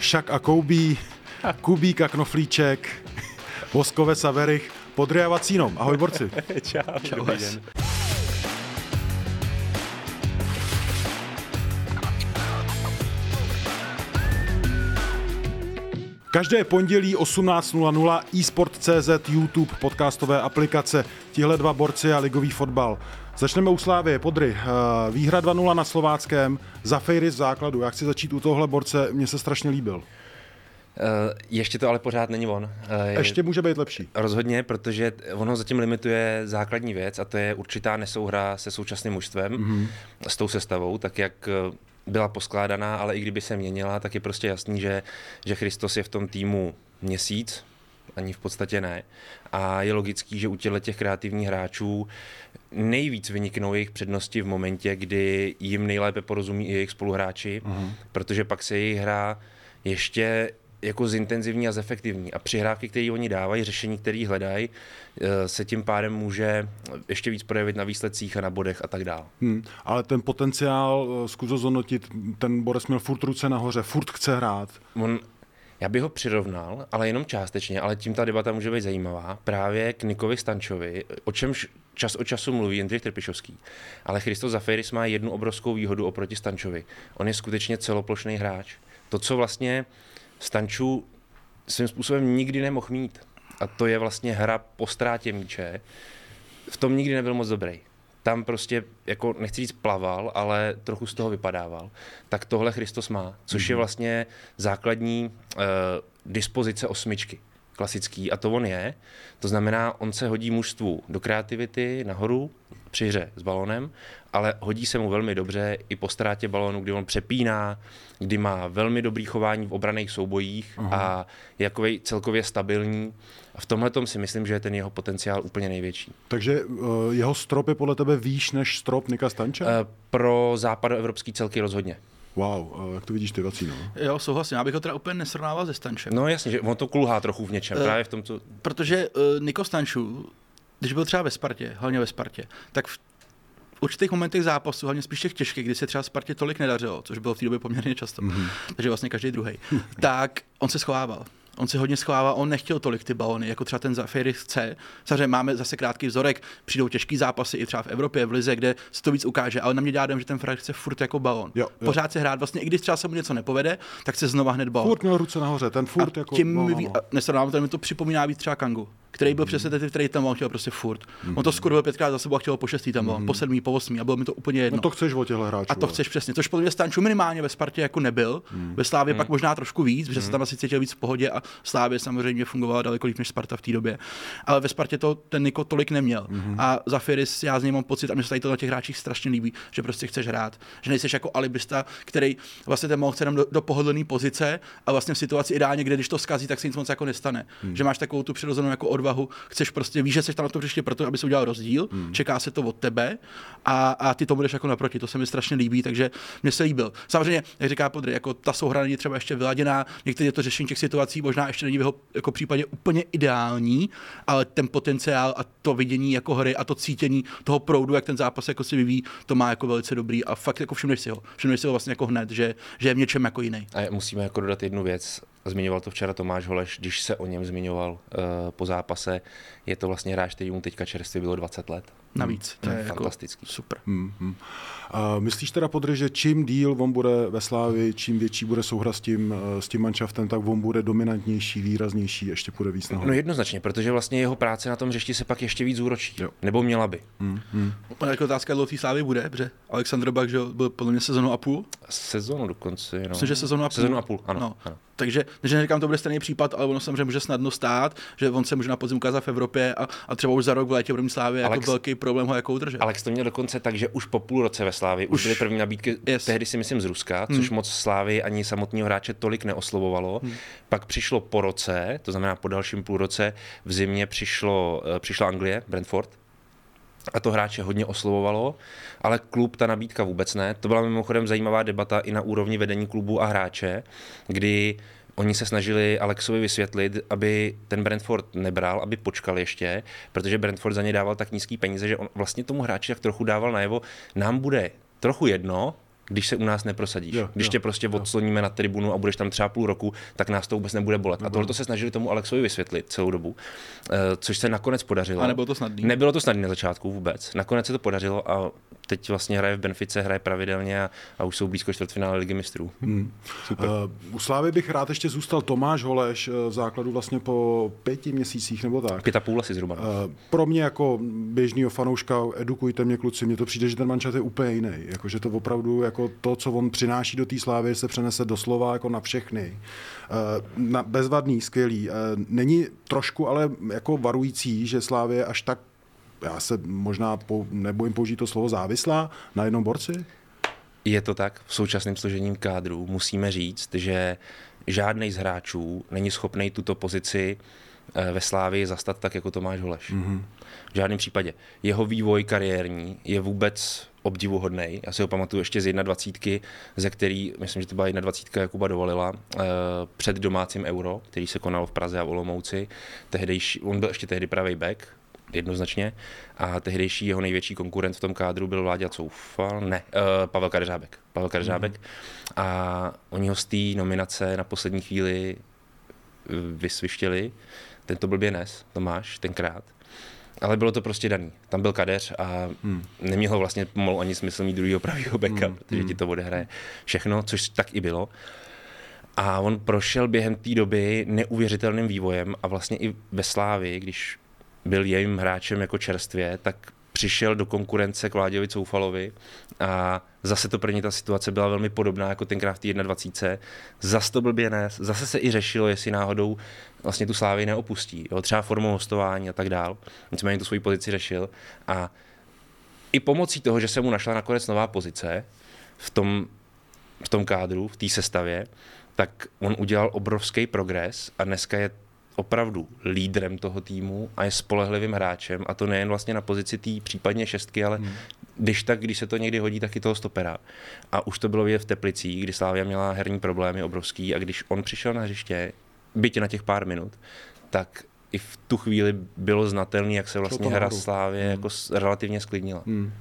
Šak a Koubí, Kubík a Knoflíček, Voskovec a Verich, Podry a Vacínom. Ahoj borci. Čau, Čau dobrý den. Každé pondělí 18.00 eSport.cz, YouTube, podcastové aplikace, tihle dva borci a ligový fotbal. Začneme u Slávy, Podry. Eh, výhra 2-0 na Slováckém, za Fejry z základu. Já chci začít u tohle borce, mně se strašně líbil. Uh, ještě to ale pořád není on. Uh, ještě může být lepší. Rozhodně, protože ono zatím limituje základní věc a to je určitá nesouhra se současným mužstvem, mm-hmm. s tou sestavou, tak jak byla poskládaná, ale i kdyby se měnila, tak je prostě jasný, že, že Christos je v tom týmu měsíc, ani v podstatě ne. A je logický, že u těchto těch kreativních hráčů nejvíc vyniknou jejich přednosti v momentě, kdy jim nejlépe porozumí i jejich spoluhráči, uh-huh. protože pak se jejich hra ještě jako zintenzivní a zefektivní. A přihrávky, které oni dávají, řešení, které hledají, eh, se tím pádem může ještě víc projevit na výsledcích a na bodech a tak dále. Hmm, ale ten potenciál, eh, zkus ho zhodnotit, ten Boris měl furt ruce nahoře, furt chce hrát. On, já bych ho přirovnal, ale jenom částečně, ale tím ta debata může být zajímavá, právě k Nikovi Stančovi, o čemž čas od času mluví Jindřich Trpišovský. Ale Christos Zaferis má jednu obrovskou výhodu oproti Stančovi. On je skutečně celoplošný hráč. To, co vlastně Stanču svým způsobem nikdy nemohl mít. A to je vlastně hra po ztrátě míče. V tom nikdy nebyl moc dobrý. Tam prostě, jako nechci říct plaval, ale trochu z toho vypadával. Tak tohle Christos má, což je mhm. vlastně základní uh, dispozice osmičky klasický a to on je. To znamená, on se hodí mužstvu do kreativity nahoru při hře s balonem, ale hodí se mu velmi dobře i po ztrátě balonu, kdy on přepíná, kdy má velmi dobrý chování v obraných soubojích uh-huh. a je jakovej celkově stabilní. A v tomhle si myslím, že je ten jeho potenciál úplně největší. Takže uh, jeho strop je podle tebe výš než strop Nika Stanče? Uh, pro západoevropský celky rozhodně. Wow, jak to vidíš ty vací, no? Jo, souhlasím, já bych ho teda úplně nesrovnával ze Stančem. No jasně, že on to kulhá trochu v něčem, uh, právě v tom, co... Protože uh, Niko Stančů, když byl třeba ve Spartě, hlavně ve Spartě, tak v určitých momentech zápasu, hlavně spíš těch těžkých, kdy se třeba Spartě tolik nedařilo, což bylo v té době poměrně často, mm-hmm. takže vlastně každý druhý, tak on se schovával on si hodně schovává, on nechtěl tolik ty balony, jako třeba ten Zafiri chce. Samozřejmě máme zase krátký vzorek, přijdou těžký zápasy i třeba v Evropě, v Lize, kde se to víc ukáže, ale na mě dělá že ten frajer chce furt jako balon. Jo, jo. Pořád se hrát, vlastně i když třeba se mu něco nepovede, tak se znova hned balon. Furt měl ruce nahoře, ten furt a jako. Tím no, no, no. mi to připomíná víc třeba Kangu který byl přesně ten, který tam chtěl prostě furt. Mm-hmm. On to skurvil pětkrát za sebou a chtěl po šestý tam, mm-hmm. po sedmý, po osmý a bylo mi to úplně jedno. No to chceš o těchto hráčů. A to chceš přesně, což podle mě Stanču minimálně ve Spartě jako nebyl. Mm. Ve Slávě mm. pak možná trošku víc, protože mm. se tam asi cítil víc v pohodě a Slávě samozřejmě fungovala daleko líp než Sparta v té době. Ale ve Spartě to ten Niko tolik neměl. Mm. A za Firis já z něj mám pocit, a mě se tady to na těch hráčích strašně líbí, že prostě chceš hrát. Že nejseš jako alibista, který vlastně ten mohl chce do, do pohodlné pozice a vlastně v situaci ideálně, kde když to skazí, tak se nic moc jako nestane. Mm. Že máš takovou tu přirozenou jako odvahu, chceš prostě víš, že jsi tam na to příště proto, aby se udělal rozdíl, hmm. čeká se to od tebe a, a ty tomu jdeš jako naproti. To se mi strašně líbí, takže mě se líbil. Samozřejmě, jak říká Podry, jako ta souhra není třeba ještě vyladěná, některé to řešení těch situací možná ještě není v jeho jako případě úplně ideální, ale ten potenciál a to vidění jako hry a to cítění toho proudu, jak ten zápas jako si vyvíjí, to má jako velice dobrý a fakt jako všimneš si ho. Všimneš si ho vlastně jako hned, že, že je v něčem jako jiný. A musíme jako dodat jednu věc. Zmiňoval to včera Tomáš Holeš, když se o něm zmiňoval uh, po zápase. Je to vlastně hráč, který mu teďka čerstvě bylo 20 let. Navíc, to je jako fantastický. Jako super. Hmm, hmm. A myslíš teda, Podry, že čím díl on bude ve Slávi, čím větší bude souhra s tím, eh, s tím manšaftem, tak on bude dominantnější, výraznější, ještě půjde víc nahoru? No jednoznačně, protože vlastně jeho práce na tom hřišti se pak ještě víc zúročí. Jo. Nebo měla by. Hmm, hmm. Jako otázka, dlouho té Slávy bude, protože Aleksandr Bak že byl podle mě sezonu a půl. Sezonu dokonce, no. Myslím, že sezonu a půl. Sezonu a půl, ano. No. ano. Takže, že neříkám, to bude stejný případ, ale ono samozřejmě může snadno stát, že on se může na podzim ukázat v Evropě a, a třeba už za rok v létě bude slávě jako velký problém ho jako udržet. Alex to měl dokonce tak, že už po půl roce ve Slávi už, už byly první nabídky, yes. tehdy si myslím z Ruska, což hmm. moc Slávy ani samotného hráče tolik neoslovovalo. Hmm. Pak přišlo po roce, to znamená po dalším půl roce, v zimě přišlo, eh, přišla Anglie, Brentford, a to hráče hodně oslovovalo, ale klub ta nabídka vůbec ne. To byla mimochodem zajímavá debata i na úrovni vedení klubu a hráče, kdy oni se snažili Alexovi vysvětlit, aby ten Brentford nebral, aby počkal ještě, protože Brentford za ně dával tak nízký peníze, že on vlastně tomu hráči tak trochu dával najevo, nám bude trochu jedno, když se u nás neprosadíš. Jo, když jo, tě prostě jo. odsloníme na tribunu a budeš tam třeba půl roku, tak nás to vůbec nebude bolet. A tohle se snažili tomu Alexovi vysvětlit celou dobu, eh, což se nakonec podařilo. A nebylo to snadné. Nebylo to snadné na začátku vůbec. Nakonec se to podařilo a teď vlastně hraje v Benfice, hraje pravidelně a, a už jsou blízko čtvrtfinále ligy mistrů. Hmm. Super. Uh, u Slávy bych rád ještě zůstal Tomáš Holeš v základu vlastně po pěti měsících nebo tak. Pět a půl asi zhruba. Uh, pro mě jako běžného fanouška, edukujte mě kluci, mně to přijde, že ten mančat je úplně jiný. Jako, že to opravdu jako to, co on přináší do té Slávy, se přenese doslova jako na všechny. Uh, na, bezvadný, skvělý. Uh, není trošku ale jako varující, že Slávě až tak já se možná po, nebojím použít to slovo závislá na jednom borci? Je to tak. V současném složením kádru musíme říct, že žádný z hráčů není schopný tuto pozici eh, ve Slávii zastat tak, jako Tomáš Holeš. Mm-hmm. V žádném případě. Jeho vývoj kariérní je vůbec obdivuhodný. Já si ho pamatuju ještě z 21, ze který, myslím, že to byla 21, Jakuba dovolila, eh, před domácím euro, který se konalo v Praze a v Olomouci. Tehdejší, on byl ještě tehdy pravý back, jednoznačně. A tehdejší jeho největší konkurent v tom kádru byl Vláďa Coufal, ne, uh, Pavel Kadeřábek. Pavel Kadeřábek. Mm. A oni ho z té nominace na poslední chvíli eh, vysvištěli. Ten to blbě nes, Tomáš, tenkrát. Ale bylo to prostě daný. Tam byl kadeř a hmm. nemělo vlastně pomalu ani smysl mít druhého pravého beka, hmm. protože ti to odehraje všechno, což tak i bylo. A on prošel během té doby neuvěřitelným vývojem a vlastně i ve Slávi, když byl jejím hráčem jako čerstvě, tak přišel do konkurence k Vláděvi Coufalovi a zase to pro ně ta situace byla velmi podobná jako tenkrát v té 21. Zase to blbě nes, zase se i řešilo, jestli náhodou vlastně tu Slávy neopustí, jo, třeba formou hostování a tak dál. Nicméně tu svoji pozici řešil a i pomocí toho, že se mu našla nakonec nová pozice v tom, v tom kádru, v té sestavě, tak on udělal obrovský progres a dneska je opravdu lídrem toho týmu a je spolehlivým hráčem a to nejen vlastně na pozici té případně šestky, ale hmm. když tak, když se to někdy hodí, tak i toho stopera. A už to bylo vidět v Teplicích, kdy Slávia měla herní problémy obrovský a když on přišel na hřiště, byť na těch pár minut, tak i v tu chvíli bylo znatelné, jak se vlastně hra Slávě hmm. jako relativně sklidnila. Hmm.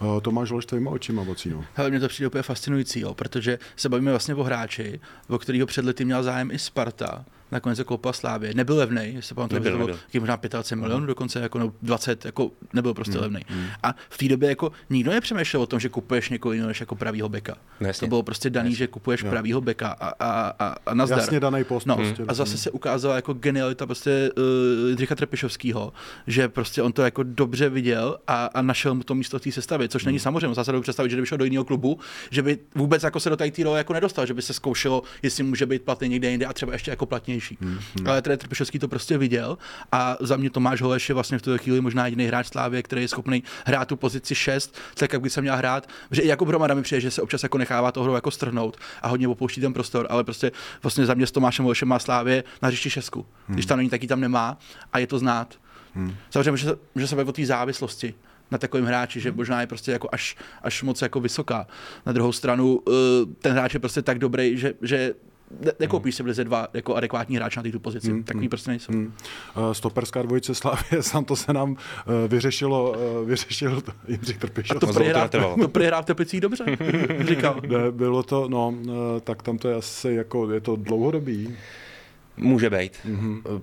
Uh, Tomáš Lož tvýma očima, Bocíno. Hele, mě to přijde úplně fascinující, jo, protože se bavíme vlastně o hráči, o kterého před lety měl zájem i Sparta nakonec jako koupila Slávě. Nebyl levný, jestli pamatuju, nebyl, to bylo možná 25 milionů dokonce, jako no 20, jako nebyl prostě mm, levný. Mm. A v té době jako nikdo nepřemýšlel o tom, že kupuješ někoho jiného než jako pravýho beka. No, to bylo prostě daný, jasně. že kupuješ jo. pravýho beka a, a, a, a nazdar. Jasně daný post. No, prostě. A zase se ukázala jako genialita prostě uh, Jindřicha Trpišovského, že prostě on to jako dobře viděl a, a našel mu to místo v té sestavě, což mm. není samozřejmě. Zase představit, že kdyby šel do jiného klubu, že by vůbec jako se do té role jako nedostal, že by se zkoušelo, jestli může být platný někde jinde a třeba ještě jako platnější. Mm. Ale trenér Trpišovský to prostě viděl a za mě Tomáš Holeš je vlastně v tuto chvíli možná jediný hráč Slávě, který je schopný hrát tu pozici 6, tak jak by se měl hrát. Že i jako Hromada mi přijde, že se občas jako nechává to hru jako strhnout a hodně opouští ten prostor, ale prostě vlastně za mě s Tomášem Holešem má Slávě na hřišti šestku. Hmm. Když tam není, taky tam nemá a je to znát. Hmm. Samozřejmě, že, že se o té závislosti na takovým hráči, že možná je prostě jako až, až moc jako vysoká. Na druhou stranu eh, ten hráč je prostě tak dobrý, že, že ne, nekoupíš hmm. si v dva jako adekvátní hráč na tu pozici. Hmm. Takový hmm. prostě nejsou. Hmm. Uh, stoperská dvojice Slavě, sám to se nám uh, vyřešilo, uh, vyřešilo to Jindřich Trpišov. A to přihrál, to přihrál v Teplicích dobře, říkal. Ne, bylo to, no, uh, tak tam to je asi jako, je to dlouhodobý. Může být. Mm-hmm.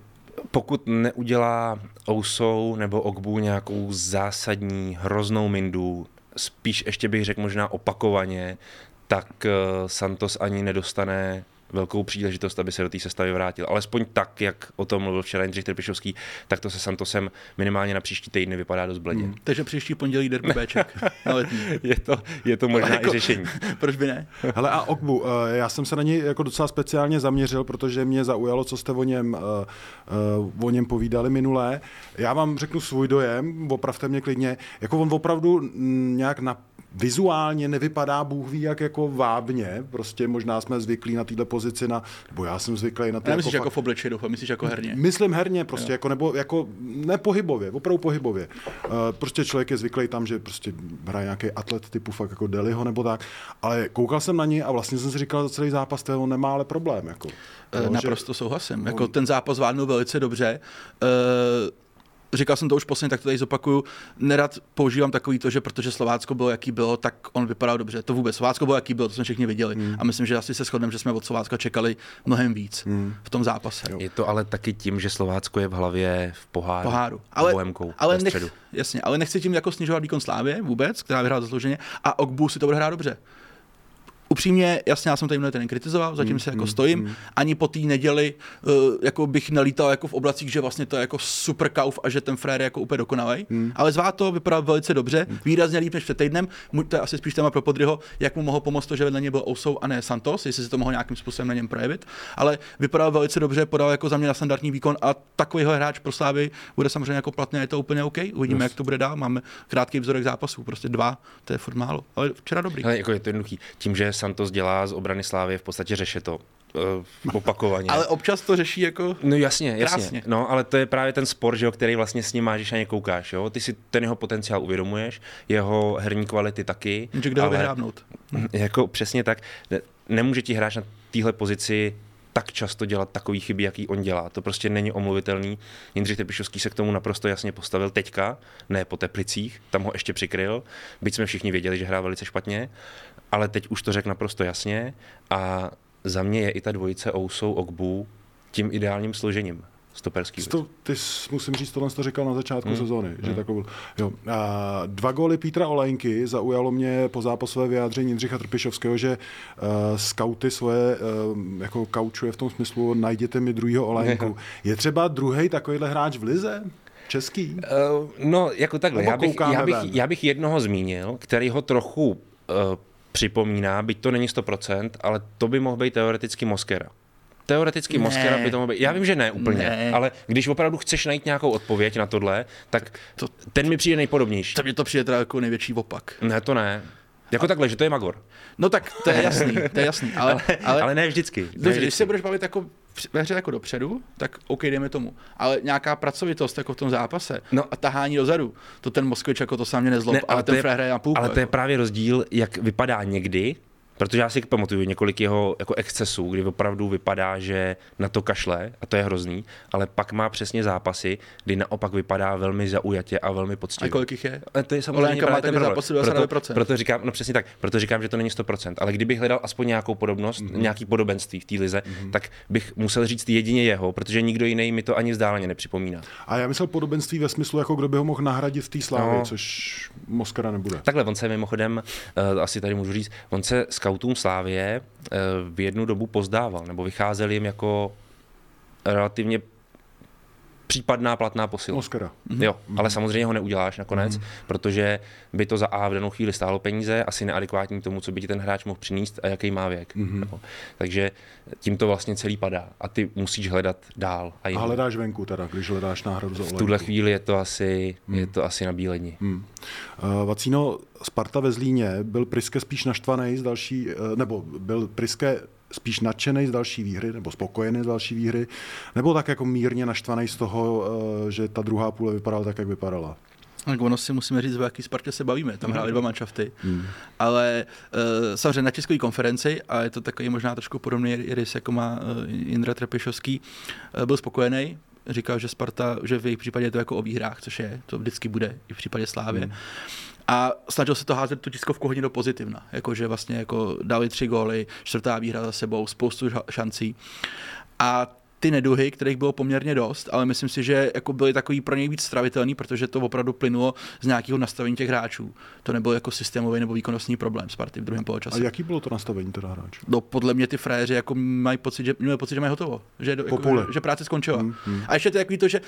Pokud neudělá Ousou nebo Ogbu nějakou zásadní hroznou mindu, spíš ještě bych řekl možná opakovaně, tak Santos ani nedostane velkou příležitost, aby se do té sestavy vrátil. Alespoň tak, jak o tom mluvil včera Jindřich Trpišovský, tak to se Santosem minimálně na příští týdny vypadá dost bledě. Hmm. Takže příští pondělí derby Bček na letní. je, to, je to možná jako, i řešení. Proč by ne? Hele a Okbu, eh, já jsem se na něj jako docela speciálně zaměřil, protože mě zaujalo, co jste o něm, o něm povídali minulé. Já vám řeknu svůj dojem, opravte mě klidně. Jako on opravdu nějak na vizuálně nevypadá Bůh ví jak jako vábně, prostě možná jsme zvyklí na této pozici, na, nebo já jsem zvyklý na to. Myslíš jako, jako v obliči, doufám, myslíš jako herně? Myslím herně, prostě, jo. jako, nebo jako nepohybově, opravdu pohybově. Uh, prostě člověk je zvyklý tam, že prostě hraje nějaký atlet typu fakt jako Deliho nebo tak, ale koukal jsem na něj a vlastně jsem si říkal za celý zápas, to on nemá ale problém. Jako. Uh, naprosto že... souhlasím. Jako ten zápas zvládnul velice dobře. Uh, říkal jsem to už posledně, tak to tady zopakuju. Nerad používám takový to, že protože Slovácko bylo, jaký bylo, tak on vypadal dobře. To vůbec. Slovácko bylo, jaký bylo, to jsme všichni viděli. Hmm. A myslím, že asi se shodneme, že jsme od Slovácka čekali mnohem víc hmm. v tom zápase. Je to ale taky tím, že Slovácko je v hlavě v poháru. poháru. Ale, ale nech, jasně, ale nechci tím jako snižovat výkon Slávě vůbec, která vyhrála zaslouženě. A Ogbu si to bude hrát dobře upřímně, jasně, já jsem tady ten kritizoval, zatím mm, se jako mm, stojím. Mm. Ani po té neděli uh, jako bych nelítal jako v oblacích, že vlastně to je jako super kauf a že ten frér je jako úplně dokonalý. Mm. Ale zvá to vypadá velice dobře, mm. výrazně líp než před týdnem. To je asi spíš téma pro Podryho, jak mu mohlo pomoct to, že vedle něj byl Ousou a ne Santos, jestli se to mohlo nějakým způsobem na něm projevit. Ale vypadal velice dobře, podal jako za mě na standardní výkon a takovýho hráč pro Slávy bude samozřejmě jako platný, je to úplně OK. Uvidíme, yes. jak to bude dál. Máme krátký vzorek zápasů, prostě dva, to je furt málo. Ale včera dobrý. Ale jako je to jednoduchý. Tím, že Santos dělá z obrany Slávy, v podstatě řeše to uh, opakovaně. ale občas to řeší jako No jasně, jasně. Krásně. No, ale to je právě ten spor, že jo, který vlastně s ním máš, ně koukáš. Jo? Ty si ten jeho potenciál uvědomuješ, jeho herní kvality taky. Že kde ale, ho Jako přesně tak. Nemůže ti hráč na téhle pozici tak často dělat takový chyby, jaký on dělá. To prostě není omluvitelný. Jindřich Tepišovský se k tomu naprosto jasně postavil teďka, ne po Teplicích, tam ho ještě přikryl, byť jsme všichni věděli, že hrá velice špatně, ale teď už to řekl naprosto jasně a za mě je i ta dvojice Ousou Ogbu tím ideálním složením stoperský. To, ty musím říct, tohle to říkal na začátku hmm. sezóny, hmm. že takový, jo. A dva góly Petra Olejnky zaujalo mě po zápasové vyjádření Jindřicha Trpišovského, že uh, skauty svoje uh, jako kaučuje v tom smyslu, najděte mi druhýho Olejnku. Je třeba druhý takovýhle hráč v lize? Český? Uh, no, jako takhle. Já bych, já, bych, já bych jednoho zmínil, který ho trochu uh, připomíná, byť to není 100%, ale to by mohl být teoreticky Moskera teoreticky ne. Moskera by to mohl být. Já vím, že ne úplně, ne. ale když opravdu chceš najít nějakou odpověď na tohle, tak to, ten mi přijde nejpodobnější. To mi to přijde teda jako největší opak. Ne, to ne. Jako a... takhle, že to je Magor. No tak to je jasný, to je jasný. Ale, ale, ale, ale ne vždycky. Ne vždycky. když se budeš bavit jako ve hře jako dopředu, tak OK, jdeme tomu. Ale nějaká pracovitost jako v tom zápase no, a tahání dozadu, to ten Moskvič jako to sám mě nezlob, ne, ale, ale ten je, hraje na půl. Ale to je jako. právě rozdíl, jak vypadá někdy Protože já si pamatuju několik jeho jako excesů, kdy opravdu vypadá, že na to kašle a to je hrozný, ale pak má přesně zápasy, kdy naopak vypadá velmi zaujatě a velmi poctivě. A kolik jich je? A to je samozřejmě právě ten zápasy proto, proto, říkám, no přesně tak, proto říkám, že to není 100%, ale kdybych hledal aspoň nějakou podobnost, mm-hmm. nějaký podobenství v té lize, mm-hmm. tak bych musel říct jedině jeho, protože nikdo jiný mi to ani vzdáleně nepřipomíná. A já myslel podobenství ve smyslu, jako kdo by ho mohl nahradit v té slávě, no. což Moskara nebude. Takhle, on se mimochodem, uh, asi tady můžu říct, on se skautům Slávě eh, v jednu dobu pozdával, nebo vycházel jim jako relativně případná platná posila. Oscara. Mm-hmm. Jo, ale samozřejmě ho neuděláš nakonec, mm-hmm. protože by to za A v danou chvíli stálo peníze, asi neadekvátní tomu, co by ti ten hráč mohl přinést a jaký má věk. Mm-hmm. No. Takže tím to vlastně celý padá a ty musíš hledat dál. A, a hledáš venku teda, když hledáš náhradu za V tuhle chvíli je to asi, mm. je to asi na bílení. Mm. Uh, Vacíno, Sparta ve Zlíně, byl Priske spíš naštvaný z další, uh, nebo byl Priske spíš nadšený z další výhry, nebo spokojený z další výhry, nebo tak jako mírně naštvaný z toho, eh, že ta druhá půle vypadala tak, jak vypadala? Tak ono si musíme říct, o jaký Spartě se bavíme. Tam hráli dva manšafty. Hmm. Ale uh, samozřejmě na české konferenci, a je to takový možná trošku podobný rys, jako má uh, Jindra Trepešovský, uh, byl spokojený. Říkal, že Sparta, že v jejich případě je to jako o výhrách, což je, to vždycky bude i v případě Slávě. Hmm. A snažil se to házet tu tiskovku hodně do pozitivna. Jakože vlastně jako dali tři góly, čtvrtá výhra za sebou, spoustu šancí. A ty neduhy, kterých bylo poměrně dost, ale myslím si, že jako byly takový pro něj víc stravitelný, protože to opravdu plynulo z nějakého nastavení těch hráčů. To nebyl jako systémový nebo výkonnostní problém Sparty v druhém A poločase. jaký bylo to nastavení teda hráčů? No, podle mě ty frajeři jako mají pocit, že, mají pocit, že mají hotovo. Že, jako, že, že, práce skončila. Mm, mm. A ještě to je takový to, že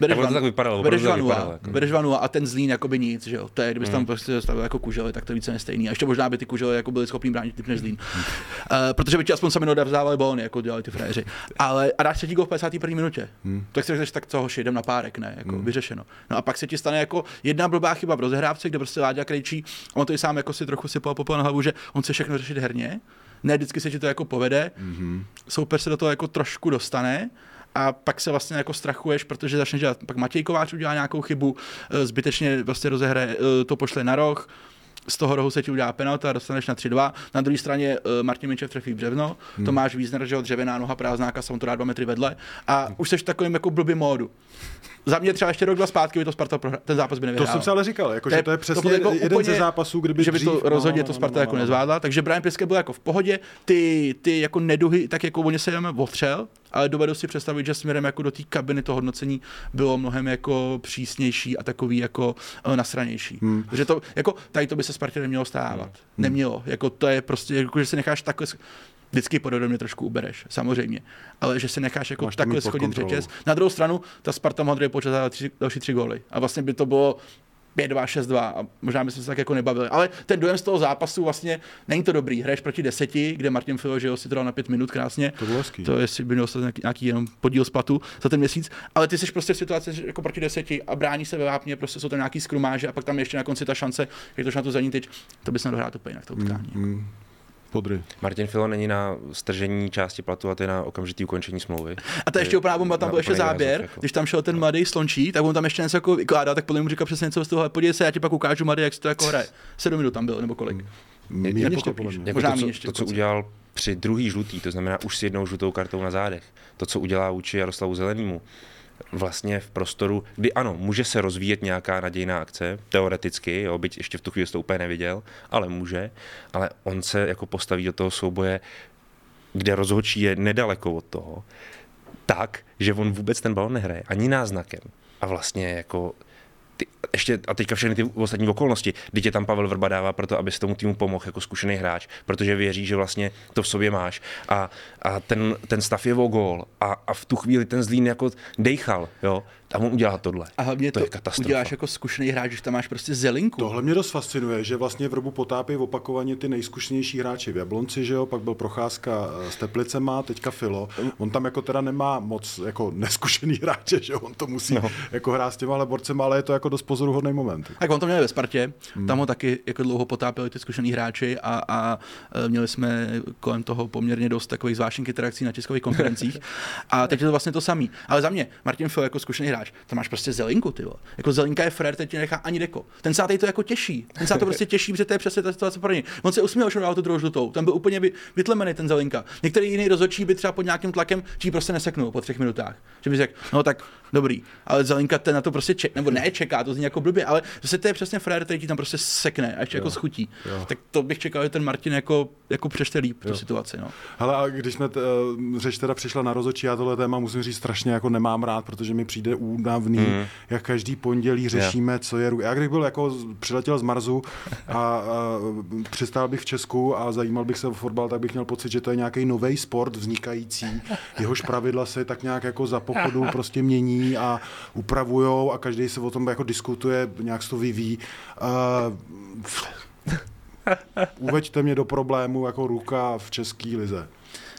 bereš, ono to van- tak vypadalo, bereš vanu, vypadalo, a, jako. bereš vanu a ten zlín jakoby nic, že jo. To je, kdybys tam prostě stavil jako kužely, tak to je více nestejný. A ještě možná by ty kužely jako byly schopný bránit typ než zlín. Uh, protože by ti aspoň sami odevzdávali balony, jako dělali ty frajeři. Ale a dáš třetí gol v 51. minutě. Tak si řekneš, tak co hoši, jdem na párek, ne, jako vyřešeno. No a pak se ti stane jako jedna blbá chyba v rozehrávce, kde prostě Láďa Krejčí, on to i sám jako si trochu sypal popel na hlavu, že on chce všechno řešit herně. Ne, vždycky se ti to jako povede. Mm-hmm. Soupeř se do toho jako trošku dostane a pak se vlastně jako strachuješ, protože začneš dělat, pak Matěj Kovář udělá nějakou chybu, eh, zbytečně vlastně rozehraje, eh, to pošle na roh, z toho rohu se ti udělá penalta, dostaneš na 3-2. Na druhé straně uh, Martin Minčev trefí břevno, hmm. Tomáš Vízner, že jo, dřevěná noha prázdná kasa, on to dá dva metry vedle a už seš v takovým jako blbý módu. Za mě třeba ještě rok, dva zpátky by to Sparta prohra- ten zápas by To nevyhrál. jsem si ale říkal, jako, To že to je to přesně bylo jako jeden úplně- ze zápasů, kdyby že by to dřív, rozhodně no, to no, Sparta no, jako no, no. nezvládla, takže Brian Piske byl jako v pohodě, ty, ty jako neduhy, tak jako oni se jdeme otřel, ale dovedu si představit, že směrem jako do té kabiny to hodnocení bylo mnohem jako přísnější a takový jako uh, nasranější. Hmm. Že to, jako tady to by se Spartě nemělo stávat. Hmm. Nemělo. Jako to je prostě, jako, že se necháš takhle Vždycky podvědomě trošku ubereš, samozřejmě. Ale že se necháš jako Máš takhle schodit řetěz. Na druhou stranu, ta Sparta dát tři, další tři góly. A vlastně by to bylo 5-2, 6-2 a možná bychom se tak jako nebavili. Ale ten dojem z toho zápasu vlastně není to dobrý. Hraješ proti deseti, kde Martin Filo, že jo, si to dal na pět minut krásně. To bylo hezký. To jestli by měl nějaký, nějaký jenom podíl z platu za ten měsíc. Ale ty jsi prostě v situaci jako proti deseti a brání se ve vápně, prostě jsou to nějaký skrumáže a pak tam ještě na konci ta šance, jak to na tu zadní tyč, to bys nedohrál úplně jinak to utkání. Mm, podry. Martin Filo není na stržení části platu a to je na okamžitý ukončení smlouvy. A to je ještě úplná bomba, tam byl ještě záběr, jako. když tam šel ten mladý slončí, tak on tam ještě něco jako vykládá, tak podle mě mu říkal přesně něco z toho, podívej se, já ti pak ukážu mladý, jak se to jako hraje. Sedm minut tam byl, nebo kolik. Míň jako ještě podle mě. Jako to, míň co, ještě to, co udělal při druhý žlutý, to znamená už s jednou žlutou kartou na zádech, to, co udělá vůči Jaroslavu Zelenému, vlastně v prostoru, kdy ano, může se rozvíjet nějaká nadějná akce, teoreticky, jo, byť ještě v tu chvíli to úplně neviděl, ale může, ale on se jako postaví do toho souboje, kde rozhodčí je nedaleko od toho, tak, že on vůbec ten balon nehraje, ani náznakem. A vlastně jako ty, ještě, a teďka všechny ty ostatní okolnosti, kdy tě tam Pavel Vrba dává proto, aby tomu týmu pomohl jako zkušený hráč, protože věří, že vlastně to v sobě máš. A, a ten, ten stav je o gól. A, a v tu chvíli ten zlín jako dejchal, jo, a on udělá tohle. A hlavně to, to, je katastrofa. uděláš jako zkušený hráč, že tam máš prostě zelinku. Tohle mě dost fascinuje, že vlastně v Robu potápí opakovaně ty nejzkušenější hráči v Jablonci, že jo, pak byl Procházka eh, s Teplicema, teďka Filo. On tam jako teda nemá moc jako neskušený hráče, že jo, on to musí no. jako hrát s těma borcema, ale je to jako dost pozoruhodný moment. Tak on to měl ve Spartě, hmm. tam ho taky jako dlouho potápěli ty zkušený hráči a, a e, měli jsme kolem toho poměrně dost takových zvláštních interakcí na tiskových konferencích. A teď je to vlastně to samý. Ale za mě, Martin Fil jako zkušený hráč, tam máš prostě zelinku, ty vole. Jako zelinka je frér, teď ti nechá ani deko. Ten sátej to jako těší. Ten sátej to prostě těší, protože to je přesně ta situace pro něj. On se usměl, že dal tu druhou žlutou. Tam byl úplně vy, vytlemený ten zelinka. Některý jiný rozhodčí by třeba pod nějakým tlakem ti prostě neseknul po třech minutách. Že by řekl, no tak dobrý, ale zelinka ten na to prostě ček, nebo ne čeká, to zní jako blbě, ale zase to je přesně frér, který ti tam prostě sekne a ještě jo. jako schutí. Jo. Tak to bych čekal, že ten Martin jako, jako přečte líp tu situaci. No. Hele, a když jsme t, uh, řeč teda přišla na rozočí, já tohle téma musím říct strašně jako nemám rád, protože mi přijde únavný, mm. jak každý pondělí řešíme, yeah. co je. Já když byl jako přiletěl z Marzu a, a přistál bych v Česku a zajímal bych se o fotbal, tak bych měl pocit, že to je nějaký nový sport vznikající. Jehož pravidla se tak nějak jako za pochodu prostě mění a upravujou a každý se o tom jako diskutuje, nějak se to vyvíjí. Uh, uveďte mě do problému jako ruka v české lize.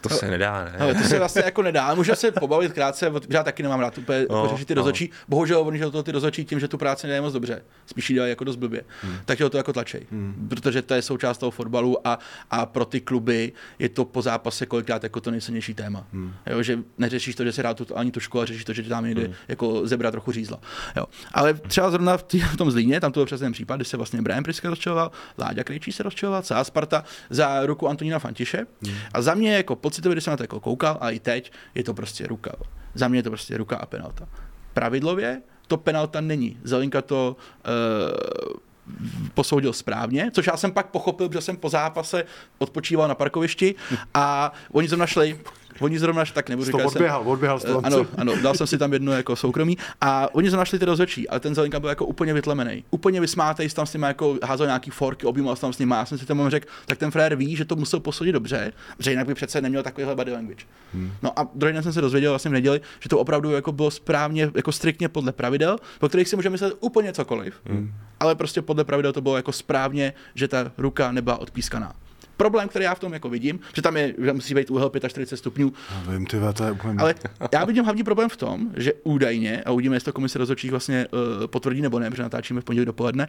To se nedá, ne? Ale to se vlastně jako nedá, ale můžeme se pobavit krátce, já taky nemám rád úplně No, no, řešit ty no. rozhodčí. Bohužel oni to ty rozhodčí tím, že tu práci nedají moc dobře. Spíš ji dělají jako dost blbě. Hmm. Takže ho to jako tlačej. Hmm. Protože to je součást toho fotbalu a, a pro ty kluby je to po zápase kolikrát jako to nejsilnější téma. Hmm. Jo, že neřešíš to, že se dá tu, ani tu školu, ale řešíš to, že tam někde hmm. jako zebra trochu řízla. Jo. Ale třeba zrovna v, tý, v tom Zlíně, tam to byl přesně případ, kdy se vlastně Brian Priska rozčiloval, Láďa Krejčí se rozčiloval, celá Sparta za ruku Antonína Fantiše. Hmm. A za mě jako pocitově, když jsem na to jako koukal, a i teď, je to prostě ruka. Za mě je to prostě ruka a penalta. Pravidlově to penalta není. Zelinka to uh, posoudil správně, což já jsem pak pochopil, protože jsem po zápase odpočíval na parkovišti a oni to našli oni zrovna tak nebudu Jsi to říkat, jsem- odběhal, odběhal z toho. ano, ano, dal jsem si tam jedno jako soukromí a oni zrovna šli ty rozhodčí, ale ten Zelenka byl jako úplně vytlemený. Úplně vysmátej, tam s nimi jako házel nějaký forky, objímal tam s nimi. Já jsem si tomu řekl, tak ten frér ví, že to musel posoudit dobře, že jinak by přece neměl takovýhle body language. Hmm. No a druhý den jsem se dozvěděl vlastně v neděli, že to opravdu jako bylo správně, jako striktně podle pravidel, po kterých si můžeme myslet úplně cokoliv, hmm. ale prostě podle pravidel to bylo jako správně, že ta ruka nebyla odpískaná. Problém, který já v tom jako vidím, že tam je, že musí být úhel 45 stupňů, No, Vím, ty to je úplně... ale já vidím hlavní problém v tom, že údajně, a uvidíme, jestli to komise rozhodčích vlastně uh, potvrdí nebo ne, protože natáčíme v pondělí dopoledne,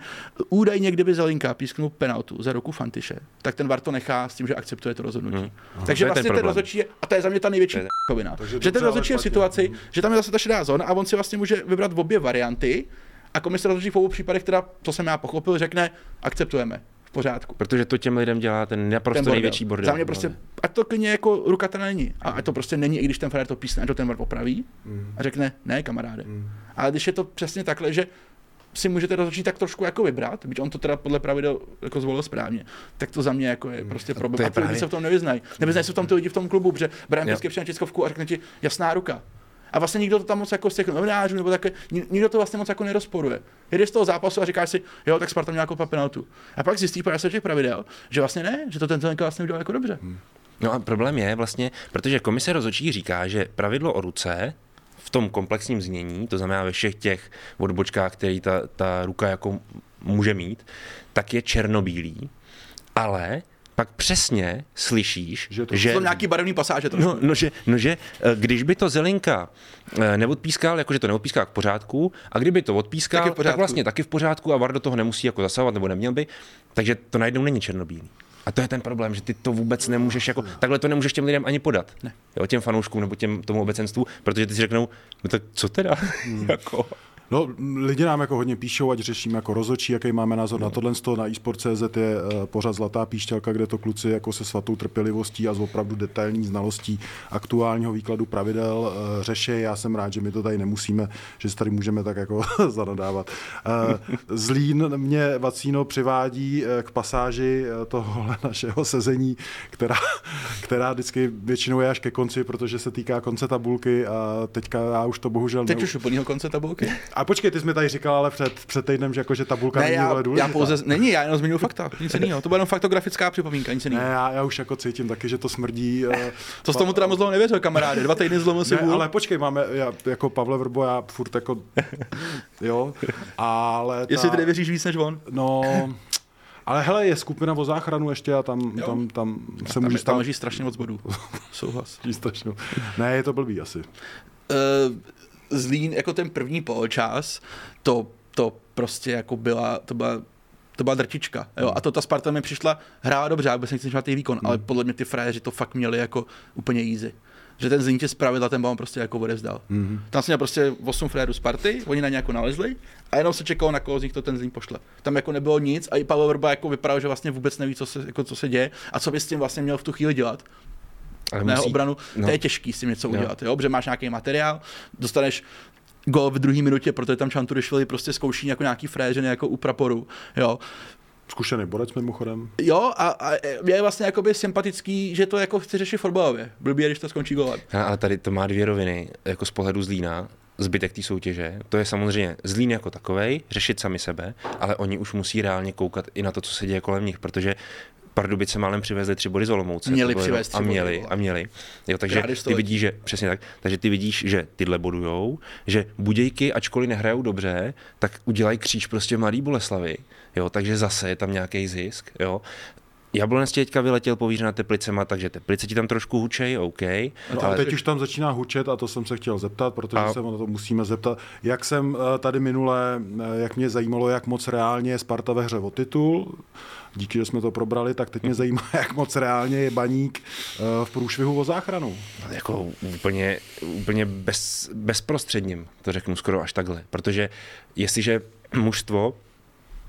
údajně, kdyby Zelinka písknul penaltu za roku Fantiše, tak ten VAR to nechá s tím, že akceptuje to rozhodnutí. Hmm. Takže To ten vlastně ten, problém. rozhodčí je, a to je za mě ta největší kovina, že ten rozhodčí je v situaci, že tam je zase ta šedá zóna a on si vlastně může vybrat v obě varianty a komise rozhodčí v obou případech, teda, co jsem já pochopil, řekne, akceptujeme. V pořádku. Protože to těm lidem dělá ten naprosto Ten největší bordel. Za mě prostě, ať to klidně jako ruka to není. A to prostě není, i když ten frajer to písne, ať to ten VAR popraví a řekne, ne kamaráde. Ale když je to přesně takhle, že si můžete rozhodčit tak trošku jako vybrat, byť on to teda podle pravidel jako zvolil správně, tak to za mě jako je prostě problém. a ty lidi právě- se v tom nevyznají. Nevyznají se v tom ty lidi v tom klubu, protože Brian. Piský přijde na tiskovku a řekne ti jasná ruka. A vlastně nikdo to tam moc jako z těch novinářů nebo ni- nikdo to vlastně moc jako nerozporuje. Jedeš z toho zápasu a říkáš si, jo, tak Sparta měla jako penaltu. A pak zjistíš podle se těch pravidel, že vlastně ne, že to ten vlastně udělal jako dobře. No a problém je vlastně, protože komise rozhodčí říká, že pravidlo o ruce v tom komplexním znění, to znamená ve všech těch odbočkách, který ta, ta ruka jako může mít, tak je černobílý, ale pak přesně slyšíš, Že to- že Jsou nějaký barevný pasáže trošku. No, no, že, no, že eh, když by to Zelinka eh, neodpískal, jakože to neodpískal v pořádku, a kdyby to odpískal, tak, pořádku. vlastně taky v pořádku a VAR do toho nemusí jako zasahovat, nebo neměl by, takže to najednou není černobílý. A to je ten problém, že ty to vůbec nemůžeš jako, takhle to nemůžeš těm lidem ani podat. Ne. Jo, těm fanouškům nebo těm tomu obecenstvu, protože ty si řeknou, no tak co teda? jako, No, lidi nám jako hodně píšou, ať řešíme jako rozhodčí, jaký máme názor na tohle. Na eSport.cz je eh, pořád Zlatá píšťalka, kde to kluci jako se svatou trpělivostí a s opravdu detailní znalostí aktuálního výkladu pravidel eh, řeší. Já jsem rád, že my to tady nemusíme, že se tady můžeme tak jako zanadávat. Eh, Zlín mě Vacíno přivádí k pasáži tohohle našeho sezení, která, která vždycky většinou je až ke konci, protože se týká konce tabulky a teďka já už to bohužel Teď neu- už úplnýho konce tabulky. A počkej, ty jsi mi tady říkal, ale před, před týdnem, že, jako, že tabulka Ne, není já, důležitá. já pouze, není, já jenom zmiňuji fakta, nic jiného. To byla jenom faktografická připomínka, nic Ne, jiného. já, já, už jako cítím taky, že to smrdí. eh, To jsi tomu teda moc dlouho nevěřil, kamaráde. Dva týdny zlomil si ne, vůl. ale počkej, máme, já, jako Pavle Vrbo, já furt jako, jo, ale ta, Jestli ty nevěříš víc než on. no, ale hele, je skupina o záchranu ještě a tam, Jo. tam, tam se Tam, může tam stát leží strašně moc bodů. Souhlas. strašnou. Ne, je to blbý asi. Uh, Zlín jako ten první poločas, to, to prostě jako byla, to byla to byla drtička. Jo? A to ta Sparta mi přišla, hrála dobře, já vůbec nechci špatný výkon, ale podle mě ty frajeři to fakt měli jako úplně easy. Že ten Zlín tě zpravidla ten balon prostě jako odevzdal. Mm-hmm. Tam si měl prostě 8 frérů Sparty, oni na ně jako nalezli a jenom se čekalo, na koho z nich to ten Zlín pošle. Tam jako nebylo nic a i Pavel Vrba jako vypadal, že vlastně vůbec neví, co se, jako, co se děje a co by s tím vlastně měl v tu chvíli dělat ale musí, obranu, no. to je těžký s tím něco udělat, jo, protože máš nějaký materiál, dostaneš gol v druhé minutě, protože tam Čanturišvili prostě zkouší jako nějaký fréřiny jako u praporu, jo. Zkušený borec mimochodem. Jo, a, a je vlastně jakoby sympatický, že to jako chce řešit fotbalově. Blbý, je, když to skončí golem. A- Ale tady to má dvě roviny, jako z pohledu Zlína, zbytek té soutěže. To je samozřejmě Zlín jako takovej, řešit sami sebe, ale oni už musí reálně koukat i na to, co se děje kolem nich, protože Pardubice málem přivezli tři body z Olomouce. Měli přivést tři A body, měli, vole. a měli. Jo, takže ty vidíš, že, přesně tak, takže ty vidíš, že tyhle bodujou, že Budějky, ačkoliv nehrajou dobře, tak udělají kříž prostě Mladý Boleslavy, jo, takže zase je tam nějaký zisk, jo. Jablonec ti teďka vyletěl povíř na Teplicema, takže Teplice ti tam trošku hučej, OK. No, ale teď už tam začíná hučet a to jsem se chtěl zeptat, protože A- se na to musíme zeptat. Jak jsem eh, tady minule, eh, jak mě zajímalo, jak moc reálně je Sparta ve hře o titul, díky, že jsme to probrali, tak teď mě zajímá, jak moc reálně je Baník eh, v průšvihu o záchranu. jako úplně, úplně bez, bezprostředním, to řeknu skoro až takhle. Protože jestliže mužstvo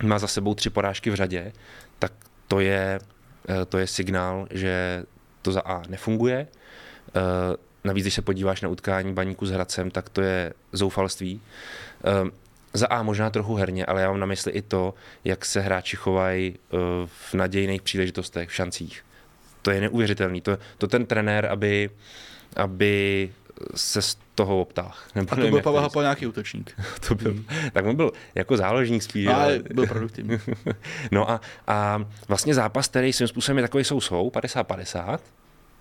má za sebou tři porážky v řadě, tak to je, eh, to je signál, že to za A nefunguje. Eh, Navíc, když se podíváš na utkání baníku s Hradcem, tak to je zoufalství. Za A možná trochu herně, ale já mám na mysli i to, jak se hráči chovají eh, v nadějných příležitostech, v šancích. To je neuvěřitelný. To, to ten trenér, aby aby se z toho obtáh. A to byl Pavel Hapal nějaký útočník. to byl, tak on byl jako záložník spíš. No, ale byl produktivní. no a, a vlastně zápas, který svým způsobem je takový sousou, 50-50,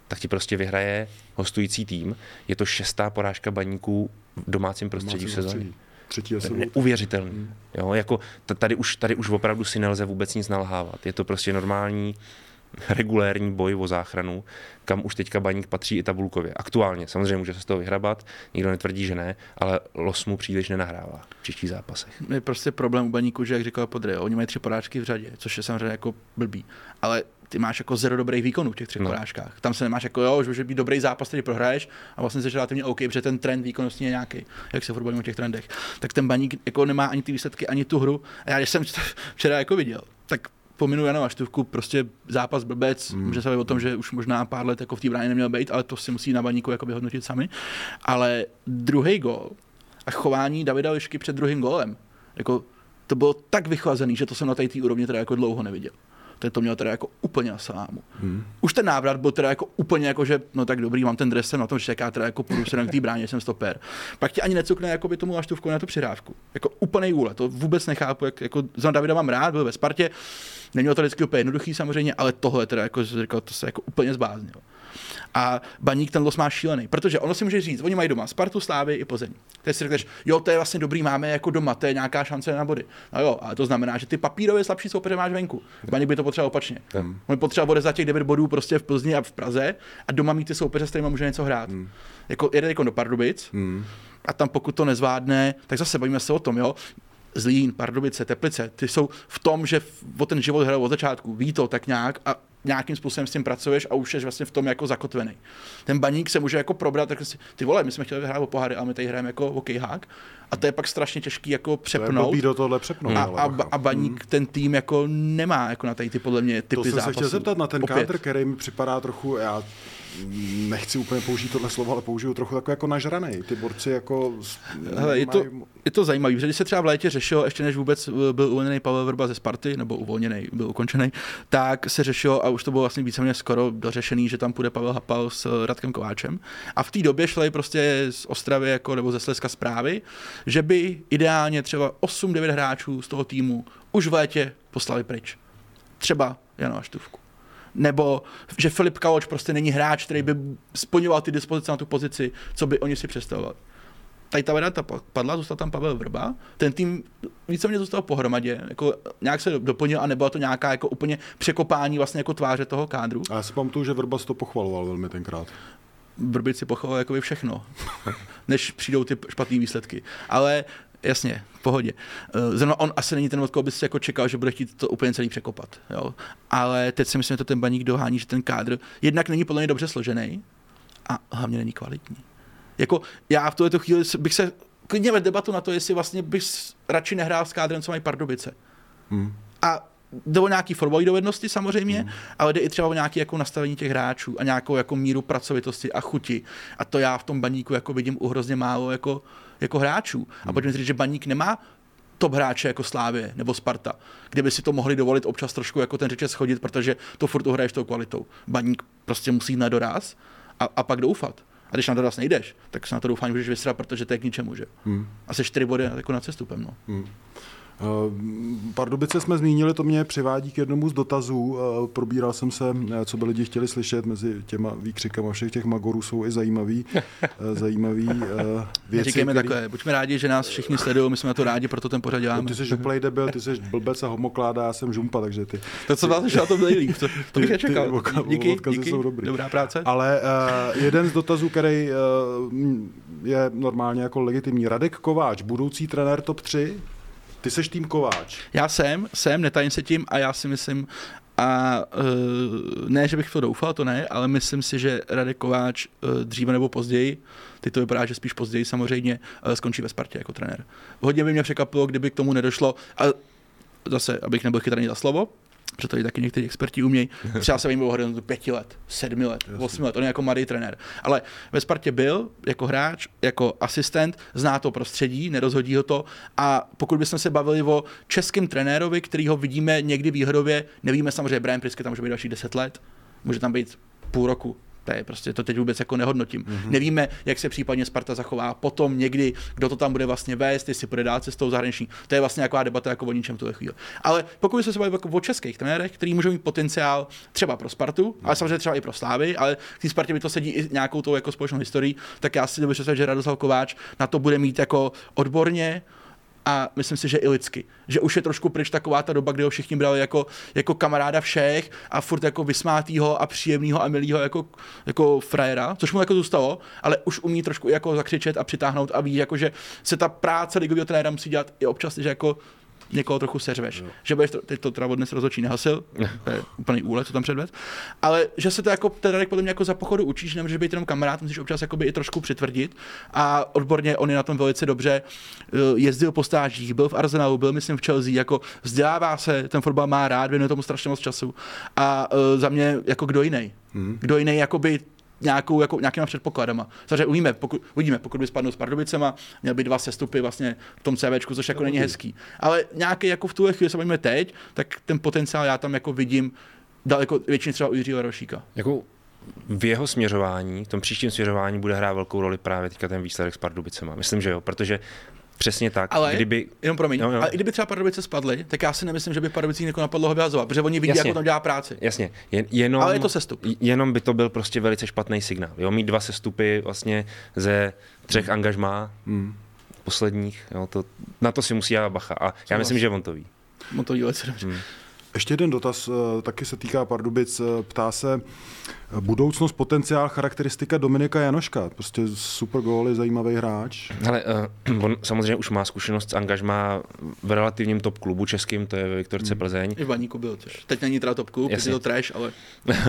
tak ti prostě vyhraje hostující tým. Je to šestá porážka baníků v domácím prostředí v sezóně. Třetí Neuvěřitelný. Hmm. Jo, jako tady už, tady už opravdu si nelze vůbec nic nalhávat. Je to prostě normální regulérní boj o záchranu, kam už teďka baník patří i tabulkově. Aktuálně, samozřejmě může se z toho vyhrabat, nikdo netvrdí, že ne, ale los mu příliš nenahrává v příštích zápasech. Je prostě problém u baníku, že jak říkal Podry, oni mají tři porážky v řadě, což je samozřejmě jako blbý. Ale ty máš jako zero dobrých výkonů v těch třech no. porážkách. Tam se nemáš jako, jo, že může být dobrý zápas, který prohraješ a vlastně se relativně OK, protože ten trend výkonnosti je nějaký, jak se furt o těch trendech. Tak ten baník jako nemá ani ty výsledky, ani tu hru. A já, když jsem včera jako viděl, tak pominu Jana Vaštůvku, prostě zápas blbec, mm. může se o tom, že už možná pár let jako v té bráně neměl být, ale to si musí na baníku jako vyhodnotit sami. Ale druhý gol a chování Davida Lišky před druhým golem, jako to bylo tak vychlazený, že to jsem na té úrovni teda jako dlouho neviděl ten to měl teda jako úplně na salámu. Hmm. Už ten návrat byl teda jako úplně jako, že no tak dobrý, mám ten dres, jsem na tom čeká, teda jako půjdu se k té bráně, jsem stoper. Pak ti ani necukne jako by tomu aštůvku na tu přirávku. Jako úplný úle, to vůbec nechápu, jak, jako za Davida mám rád, byl ve Spartě, neměl to vždycky úplně jednoduchý samozřejmě, ale tohle teda jako, říkal, to se jako úplně zbáznil. A baník ten los má šílený, protože ono si může říct, oni mají doma Spartu, Slávy i Plzeň. Teď si řekneš, jo, to je vlastně dobrý, máme jako doma, to je nějaká šance na body. No jo, ale to znamená, že ty papírově slabší soupeře máš venku. Baník by to potřeboval opačně. Hmm. On potřeboval za těch 9 bodů prostě v Plzni a v Praze a doma mít ty soupeře, s kterými může něco hrát. Hmm. Jako jede jako do Pardubic, hmm. a tam pokud to nezvládne, tak zase bavíme se o tom, jo. Zlín, Pardubice, Teplice, ty jsou v tom, že o ten život hrajou od začátku, ví to tak nějak a nějakým způsobem s tím pracuješ a už jsi vlastně v tom jako zakotvený. Ten baník se může jako probrat, tak si, ty vole, my jsme chtěli vyhrát o poháry, ale my tady hrajeme jako o. A to je pak strašně těžký jako přepnout. To do tohle přepnout. A, a, a, baník hmm. ten tým jako nemá jako na tady ty podle mě typy To jsem zápasů. se chtěl zeptat na ten Opět. kádr, který mi připadá trochu, já nechci úplně použít tohle slovo, ale použiju trochu jako, jako nažraný. Ty borci jako... Hele, je, to, je to zajímavé, že když se třeba v létě řešilo, ještě než vůbec byl uvolněný Pavel Vrba ze Sparty, nebo uvolněný, byl ukončený, tak se řešilo, a už to bylo vlastně víceméně skoro dořešený, že tam půjde Pavel Hapal s Radkem Kováčem. A v té době šly prostě z Ostravy jako, nebo ze Slezska zprávy, že by ideálně třeba 8-9 hráčů z toho týmu už v létě poslali pryč. Třeba Jana Štůvku nebo že Filip Kaloč prostě není hráč, který by splňoval ty dispozice na tu pozici, co by oni si představovali. Tady ta varianta padla, zůstal tam Pavel Vrba, ten tým víceméně zůstal pohromadě, jako nějak se doplnil a nebylo to nějaká jako úplně překopání vlastně jako tváře toho kádru. A já si pamatuju, že Vrba to pochvaloval velmi tenkrát. Vrbici pochvaloval jako všechno, než přijdou ty špatné výsledky. Ale jasně, v pohodě. Eh, zrovna on asi není ten, od koho bys jako čekal, že bude chtít to úplně celý překopat. Jo? Ale teď si myslím, že to ten baník dohání, že ten kádr jednak není podle mě dobře složený a hlavně není kvalitní. Jako já v tuto chvíli bych se klidně vedl debatu na to, jestli vlastně bych radši nehrál s kádrem, co mají Pardubice. Hmm. A jde o nějaký fotbalové dovednosti samozřejmě, hmm. ale jde i třeba o nějaké jako nastavení těch hráčů a nějakou jako míru pracovitosti a chuti. A to já v tom baníku jako vidím uhrozně málo jako jako hráčů. A pojďme říct, že Baník nemá top hráče jako Slávě nebo Sparta, kde by si to mohli dovolit občas trošku jako ten řeče schodit, protože to furt uhraješ tou kvalitou. Baník prostě musí jít na doraz a, a pak doufat. A když na doraz nejdeš, tak se na to doufání můžeš vysrat, protože to je k ničemu, že? Hmm. A se čtyři body jako na cestupem, no. Hmm. Eh, Pardubice jsme zmínili, to mě přivádí k jednomu z dotazů. Eh, probíral jsem se, eh, co by lidi chtěli slyšet mezi těma výkřikama všech těch magorů jsou i zajímavý, zajímavý věci. Říkejme který... takové, buďme rádi, že nás všichni sledují, my jsme na to rádi, proto ten pořad děláme. No, ty jsi župlej debil, ty jsi blbec a homokláda, já jsem žumpa, takže ty... To, co vás na tom nejlíp, to, to bych nečekal. Díky, díky, jsou dobrý. dobrá práce. Ale uh, jeden z dotazů, který uh, je normálně jako legitimní, Radek Kováč, budoucí trenér top 3, ty seš tým Kováč. Já jsem, jsem, netajím se tím a já si myslím, a uh, ne, že bych to doufal, to ne, ale myslím si, že Radek Kováč uh, dříve nebo později, ty to vypadá, že spíš později samozřejmě, uh, skončí ve Spartě jako trenér. Hodně by mě překvapilo, kdyby k tomu nedošlo, a zase, abych nebyl chytraný za slovo, protože to i taky někteří experti umějí. Třeba se vím o horizontu pěti let, sedmi let, osmi let, on je jako mladý trenér. Ale ve Spartě byl jako hráč, jako asistent, zná to prostředí, nerozhodí ho to. A pokud bychom se bavili o českém trenérovi, který ho vidíme někdy výhodově, nevíme samozřejmě, Brian Prisky tam může být další deset let, může tam být půl roku, To je prostě, to teď vůbec jako nehodnotím. Mm-hmm. Nevíme, jak se případně Sparta zachová potom někdy, kdo to tam bude vlastně vést, jestli bude dát cestou zahraniční. To je vlastně nějaká debata jako o ničem tuhle chvíli. Ale pokud se bavíme jako o českých trenérech, který můžou mít potenciál třeba pro Spartu, ale samozřejmě třeba i pro Slávy, ale v té Spartě by to sedí i nějakou tou jako společnou historií, tak já si dobře že Radoslav Kováč na to bude mít jako odborně, a myslím si, že i lidsky. Že už je trošku pryč taková ta doba, kdy ho všichni brali jako, jako kamaráda všech a furt jako vysmátýho a příjemného a milého jako, jako frajera, což mu jako zůstalo, ale už umí trošku jako zakřičet a přitáhnout a ví, jako, že se ta práce ligového trenéra musí dělat i občas, že jako někoho trochu seřveš. No. Že budeš to, teď to teda dnes rozhodčí nehasil, to je úplný úlet, co tam předved. Ale že se to jako teda podle mě jako za pochodu učíš, nemůžeš být jenom kamarád, musíš občas jakoby i trošku přitvrdit. A odborně on je na tom velice dobře. Eh, jezdil po stážích, byl v Arsenalu, byl myslím v Chelsea, jako vzdělává se, ten fotbal má rád, věnuje tomu strašně moc času. A uh, za mě jako kdo jiný. Hmm. Kdo jiný jakoby nějakou, jako, nějakýma předpokladama. Takže uvidíme, pokud, uvidíme, pokud by spadnul s Pardubicema, měl by dva sestupy vlastně v tom CVčku, což jako není hezký. Ale nějaký jako v tuhle chvíli se bavíme teď, tak ten potenciál já tam jako vidím daleko většině třeba u Jiřího Rošíka. Jako v jeho směřování, v tom příštím směřování bude hrát velkou roli právě teďka ten výsledek s Pardubicema. Myslím, že jo, protože Přesně tak. Ale, kdyby... jenom promiň, no, no. ale i kdyby třeba Pardubice spadly, tak já si nemyslím, že by Pardubicích někoho napadlo ho vyhazovat, protože oni vidí, Jasně. jak tam dělá práci. Jasně, Jen, jenom, ale je to sestup. Jenom by to byl prostě velice špatný signál. Jo? Mít dva sestupy vlastně ze třech hmm. angažmá hmm. posledních, jo? To, na to si musí dát bacha. A Co já myslím, že on to ví. On to ví velice dobře. Hmm. Ještě jeden dotaz, eh, taky se týká Pardubic. Eh, ptá se, eh, budoucnost, potenciál, charakteristika Dominika Janoška. Prostě super góly, zajímavý hráč. Ale uh, on samozřejmě už má zkušenost s angažmá v relativním top klubu českým, to je Viktorce hmm. Plzeň. I v Baníku byl, což teď není teda top klub, je to trash, ale...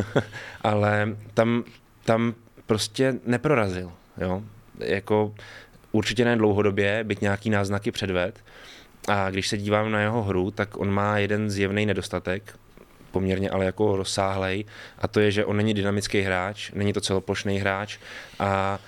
ale tam, tam prostě neprorazil, jo. Jako určitě ne dlouhodobě, byť nějaký náznaky předved. A když se dívám na jeho hru, tak on má jeden zjevný nedostatek, poměrně ale jako rozsáhlej, a to je, že on není dynamický hráč, není to celoplošný hráč a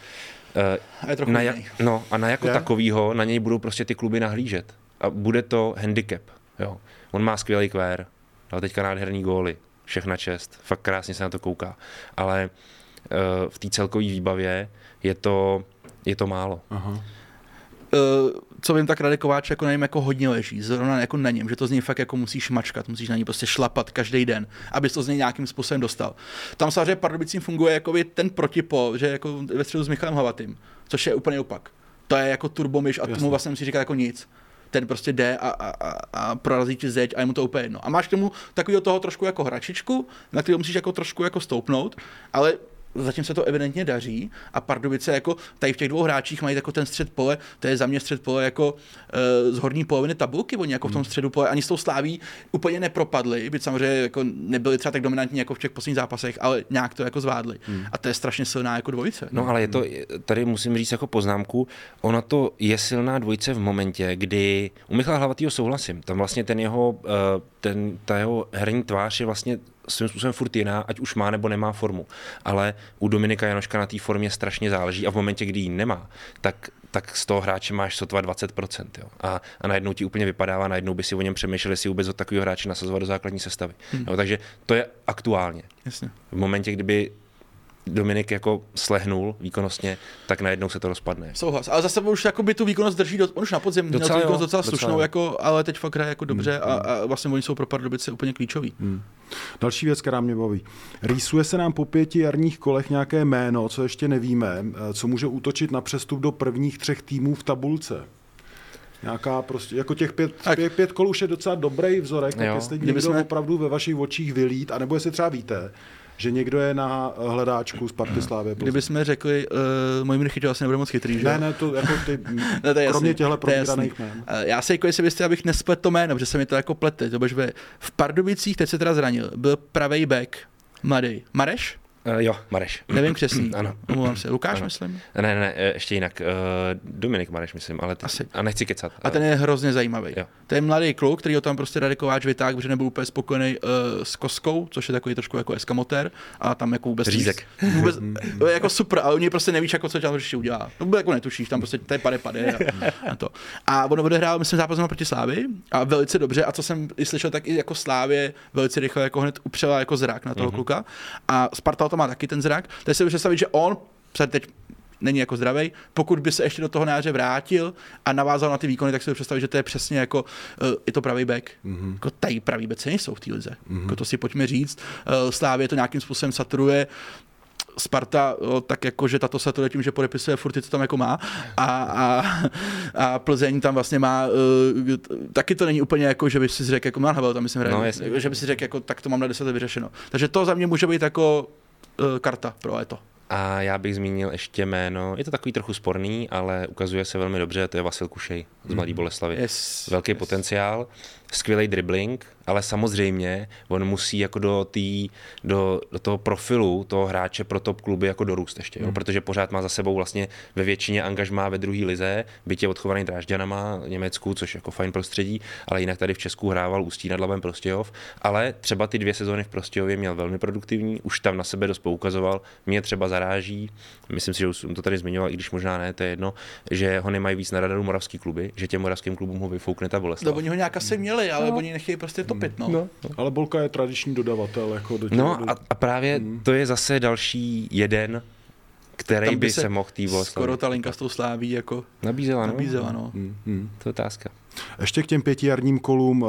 a je trochu na, no, a na jako je? takovýho na něj budou prostě ty kluby nahlížet. A bude to handicap. Jo. On má skvělý kvér, ale teďka nádherný góly, všechna čest, fakt krásně se na to kouká. Ale uh, v té celkové výbavě je to, je to málo. Aha. Uh, co vím, tak Radek Kováč jako na něm jako hodně leží, zrovna jako na něm, že to z něj fakt jako musíš mačkat, musíš na něj prostě šlapat každý den, abys to z něj nějakým způsobem dostal. Tam samozřejmě Pardubicím funguje jako ten protipol, že jako ve středu s Michalem Havatým, což je úplně opak. To je jako turbomyš a tomu vlastně musí říkat jako nic ten prostě jde a, a, a, a prorazí ti zeď a je mu to úplně jedno. A máš k tomu takového toho trošku jako hračičku, na který musíš jako trošku jako stoupnout, ale zatím se to evidentně daří a Pardubice jako tady v těch dvou hráčích mají jako ten střed pole, to je za mě střed pole jako uh, z horní poloviny tabulky, oni jako v tom hmm. středu pole ani s tou sláví úplně nepropadli, byť samozřejmě jako nebyli třeba tak dominantní jako v těch posledních zápasech, ale nějak to jako zvládli. Hmm. A to je strašně silná jako dvojice. No ale je to, tady musím říct jako poznámku, ona to je silná dvojice v momentě, kdy u Michala Hlavatýho souhlasím, tam vlastně ten jeho, uh, ten, ta jeho herní tvář je vlastně svým způsobem furt jiná, ať už má nebo nemá formu. Ale u Dominika Janoška na té formě strašně záleží a v momentě, kdy ji nemá, tak tak z toho hráče máš sotva 20%. Jo. A, a najednou ti úplně vypadává, najednou by si o něm přemýšlel, jestli vůbec od takového hráče nasazovat do základní sestavy. Hmm. Jo, takže to je aktuálně. Jasně. V momentě, kdyby Dominik jako slehnul výkonnostně, tak najednou se to rozpadne. Souhlas. Ale zase už jako by tu výkonnost drží, do, on už na podzim docela, měl tu výkonnost docela, docela slušnou, jako, ale teď fakt hraje jako dobře hmm. a, a, vlastně oni jsou pro Pardubice úplně klíčoví. Hmm. Další věc, která mě baví. Rýsuje se nám po pěti jarních kolech nějaké jméno, co ještě nevíme, eh, co může útočit na přestup do prvních třech týmů v tabulce. Nějaká prostě, jako těch pět, pět, pět kol už je docela dobrý vzorek, tak jestli někdo jsme... opravdu ve vašich očích vylít, anebo jestli třeba víte, že někdo je na hledáčku z Party Slávy. Kdyby jsme řekli, uh, můj Mirchy to asi nebude moc chytrý, že? Ne, ne, to jako ty, ne, to je kromě těchto probíraných jmén. Uh, já se jako jestli byste, abych nesplet to jméno, protože se mi to jako plete. To bude v Pardubicích, teď se teda zranil, byl pravý back, mladý. Mareš? Uh, jo, Mareš. Nevím křesný. ano. Omlouvám se. Lukáš, ano. myslím? Ne, ne, ne, ještě jinak. Uh, Dominik Mareš, myslím, ale ty, Asi. a nechci kecat. A ten je hrozně zajímavý. Jo. To je mladý kluk, který ho tam prostě Radikováč vytáhl, protože nebyl úplně spokojený uh, s koskou, což je takový trošku jako eskamotér, a tam jako vůbec Řízek. Vůbec, jako super, a oni prostě nevíš, jako co tam ještě udělá. No, jako netušíš, tam prostě to je pade pade a, a, to. A on odehrál, myslím, zápas proti Slávy a velice dobře, a co jsem i slyšel, tak i jako Slávě velice rychle jako hned upřela jako zrak na toho mm-hmm. kluka. A Sparta to má taky ten zrak. Teď si představit, že on se teď není jako zdravý. Pokud by se ještě do toho náře vrátil a navázal na ty výkony, tak si představit, že to je přesně jako uh, je to pravý back. Mm-hmm. Jako tady pravý back nejsou v té lize. Mm-hmm. Jako to si pojďme říct. Uh, Slávě to nějakým způsobem saturuje. Sparta o, tak jako, že tato saturuje tím, že podepisuje furt to tam jako má a, a, a Plzeň tam vlastně má, uh, taky to není úplně jako, že by si řekl, jako Havel tam myslím hraje, no, že by si řekl, jako, tak to mám na 10 vyřešeno. Takže to za mě může být jako karta pro Eto. A já bych zmínil ještě jméno, je to takový trochu sporný, ale ukazuje se velmi dobře, to je Vasil Kušej z Mladý Boleslavy. Yes, Velký yes. potenciál, skvělý dribbling, ale samozřejmě on musí jako do, tý, do, do toho profilu toho hráče pro top kluby jako dorůst ještě, jo? protože pořád má za sebou vlastně ve většině angažmá ve druhé lize, byť je odchovaný Drážďanama v Německu, což jako fajn prostředí, ale jinak tady v Česku hrával Ústí nad Labem Prostějov, ale třeba ty dvě sezóny v Prostějově měl velmi produktivní, už tam na sebe dost poukazoval, mě třeba zaráží, myslím si, že už jsem to tady zmiňoval, i když možná ne, to je jedno, že ho nemají víc na radaru moravský kluby, že těm moravským klubům ho vyfoukne ta Boleslav. No, oni ho nějak asi měli, ale no. oni nechtějí prostě topit, no. no. Ale Bolka je tradiční dodavatel. Jako do no a, a právě hmm. to je zase další jeden, který by, by se, se mohl tý Skoro ta linka s tou sláví jako nabízela, no. nabízela no. Hmm. Hmm. To je otázka. Ještě k těm pěti jarním kolům uh,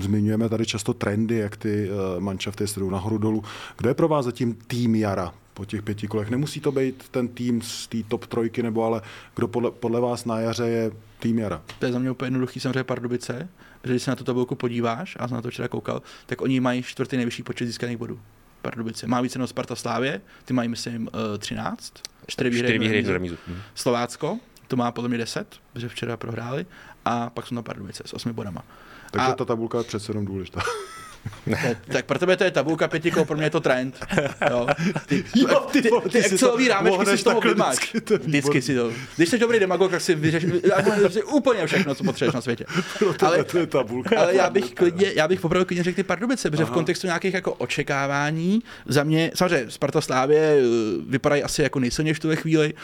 zmiňujeme tady často trendy, jak ty uh, manšafty jdou nahoru dolů. Kdo je pro vás zatím tým jara po těch pěti kolech? Nemusí to být ten tým z té top trojky, nebo ale kdo podle, podle vás na jaře je tým jara? To je za mě úplně jednoduchý, samozřejmě Pardubice, protože když se na tu tabulku podíváš, a jsem na to včera koukal, tak oni mají čtvrtý nejvyšší počet získaných bodů. Pardubice. Má více než Sparta Slávě, ty mají, myslím, 13. 4 výhry, výhry do remízu. Slovácko, to má podle mě 10, protože včera prohráli, a pak jsou na Pardubice s 8 bodama. Takže a... ta tabulka je přece jenom důležitá. tak pro tebe to je tabulka pětikol, pro mě je to trend. Jo. Ty, jo, ty, ty, ty, ty Excelový rámečky si z toho vymáš. Vždycky, vždycky si to. Když jsi dobrý demagog, tak si vyřešíš si úplně všechno, co potřebuješ na světě. ale, to je tabulka. Ale já bych, klidně, já bych popravil klidně řekl ty Pardubice, protože Aha. v kontextu nějakých jako očekávání, za mě, samozřejmě Sparta Slávě eh, vypadají asi jako nejsilnější v tuhle chvíli,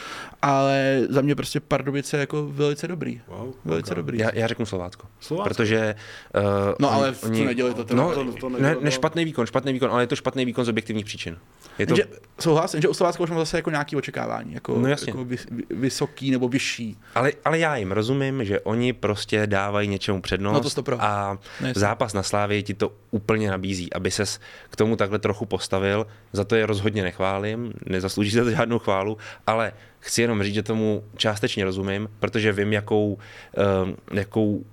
ale za mě prostě Pardubice jako velice dobrý. Wow, velice okay. dobrý. Já, já řeknu Slovácko. Slovácko. Protože... Uh, no ale v oni, neděli to, no, to, to ne, ne, špatný výkon, špatný výkon, ale je to špatný výkon z objektivních příčin. Je to... Jenže, souhlasím, že u Slovácka už mám zase jako nějaké očekávání, jako, no jasně. jako vy, vysoký nebo vyšší. Ale, ale já jim rozumím, že oni prostě dávají něčemu přednost no to a no zápas na Slávě ti to úplně nabízí, aby ses k tomu takhle trochu postavil. Za to je rozhodně nechválím, nezaslouží se to žádnou chválu, ale chci jenom říct, že tomu částečně rozumím, protože vím, jakou, um, jakou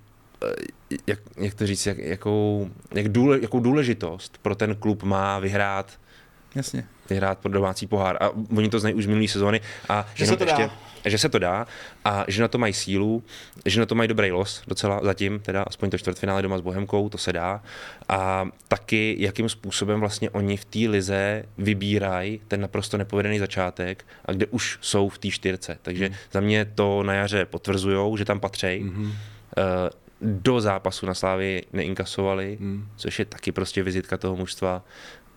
jak, jak to říct, jak, jakou, jak důle, jakou důležitost pro ten klub má vyhrát Jasně. vyhrát pro domácí pohár. A oni to znají už z minulé sezóny. A že se to ještě, dá. Že se to dá a že na to mají sílu, že na to mají dobrý los docela zatím, teda aspoň to čtvrtfinále doma s Bohemkou, to se dá. A taky, jakým způsobem vlastně oni v té lize vybírají ten naprosto nepovedený začátek a kde už jsou v té čtyřce. Takže hmm. za mě to na jaře potvrzují, že tam patří. Hmm. Uh, do zápasu na Slávy neinkasovali, hmm. což je taky prostě vizitka toho mužstva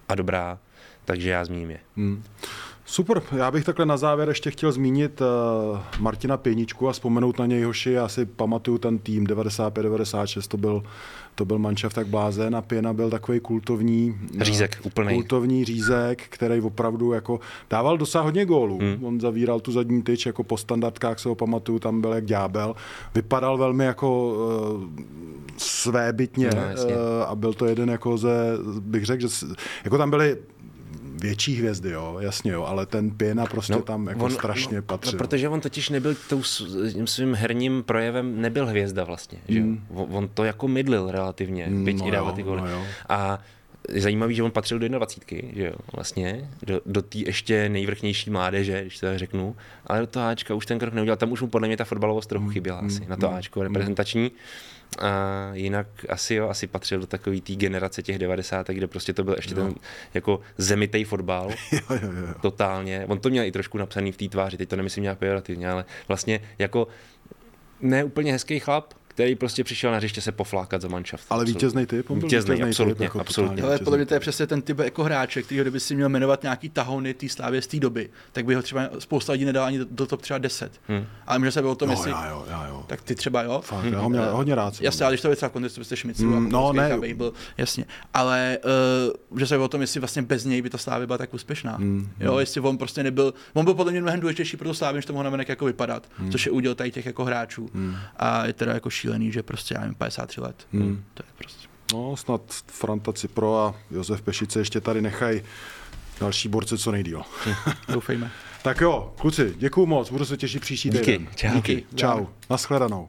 a dobrá, takže já zmíním je. Hmm. Super, já bych takhle na závěr ještě chtěl zmínit uh, Martina Pěničku a vzpomenout na něj hoši. Já si pamatuju ten tým 95-96, to byl, to byl manšaft tak blázen a Pěna byl takový kultovní řízek, úplný. kultovní řízek, který opravdu jako dával dosah hodně gólů. Hmm. On zavíral tu zadní tyč jako po standardkách, se ho pamatuju, tam byl jak ďábel. Vypadal velmi jako uh, svébytně no, uh, a byl to jeden jako ze, bych řekl, že jako tam byly větší hvězdy, jo, jasně, jo, ale ten Pěna prostě no, tam jako on, strašně no, patřil. No, protože on totiž nebyl tou svým herním projevem, nebyl hvězda vlastně, že mm. On, on to jako mydlil relativně, byť no i dával ty góly. No a je zajímavý, že on patřil do 21, že jo, vlastně, do, do té ještě nejvrchnější mládeže, když to tak řeknu, ale do toho Ačka už ten krok neudělal, tam už mu podle mě ta fotbalovost trochu chyběla mm, asi, na to mm, Ačko reprezentační. Mm. A jinak asi jo, asi patřil do takové té generace těch 90, kde prostě to byl ještě no. ten jako zemitej fotbal. jo, jo, jo. Totálně. On to měl i trošku napsaný v té tváři, teď to nemyslím nějak pejorativně, ale vlastně jako ne úplně hezký chlap, který prostě přišel na hřiště se poflákat za manšaft. Ale vítězný typ, on vítězný, vítězný absolutně, typ, jako absolutně. Ale podle mě to je přesně ten typ jako hráče, který kdyby si měl jmenovat nějaký tahony té slávě z té doby, tak by ho třeba spousta lidí nedal ani do, do top třeba 10. Hmm. Ale může se o tom, no, jestli... Já, jo, já, jo. Tak ty třeba jo. Fakt, já ho měl hodně rád. Jasně, ale když to je třeba v kontextu byste Šmicu Mm, no, ne. byl, jasně. Ale uh, že se o tom, jestli vlastně bez něj by ta Slávy byla tak úspěšná. Mm, jo, jestli on prostě nebyl, on byl podle mě mnohem důležitější pro tu Slávy, než to mohl navenek jako vypadat, mm. což je úděl tady těch jako hráčů. Mm. A je teda jako šílený, že prostě já nevím, 53 let. Mm. To je prostě. No, snad Franta Cipro a Josef Pešice ještě tady nechají další borce co nejdíl. Doufejme. tak jo, kluci, děkuju moc, budu se těšit příští Díky, týden. čau. Díky, čau, nashledanou.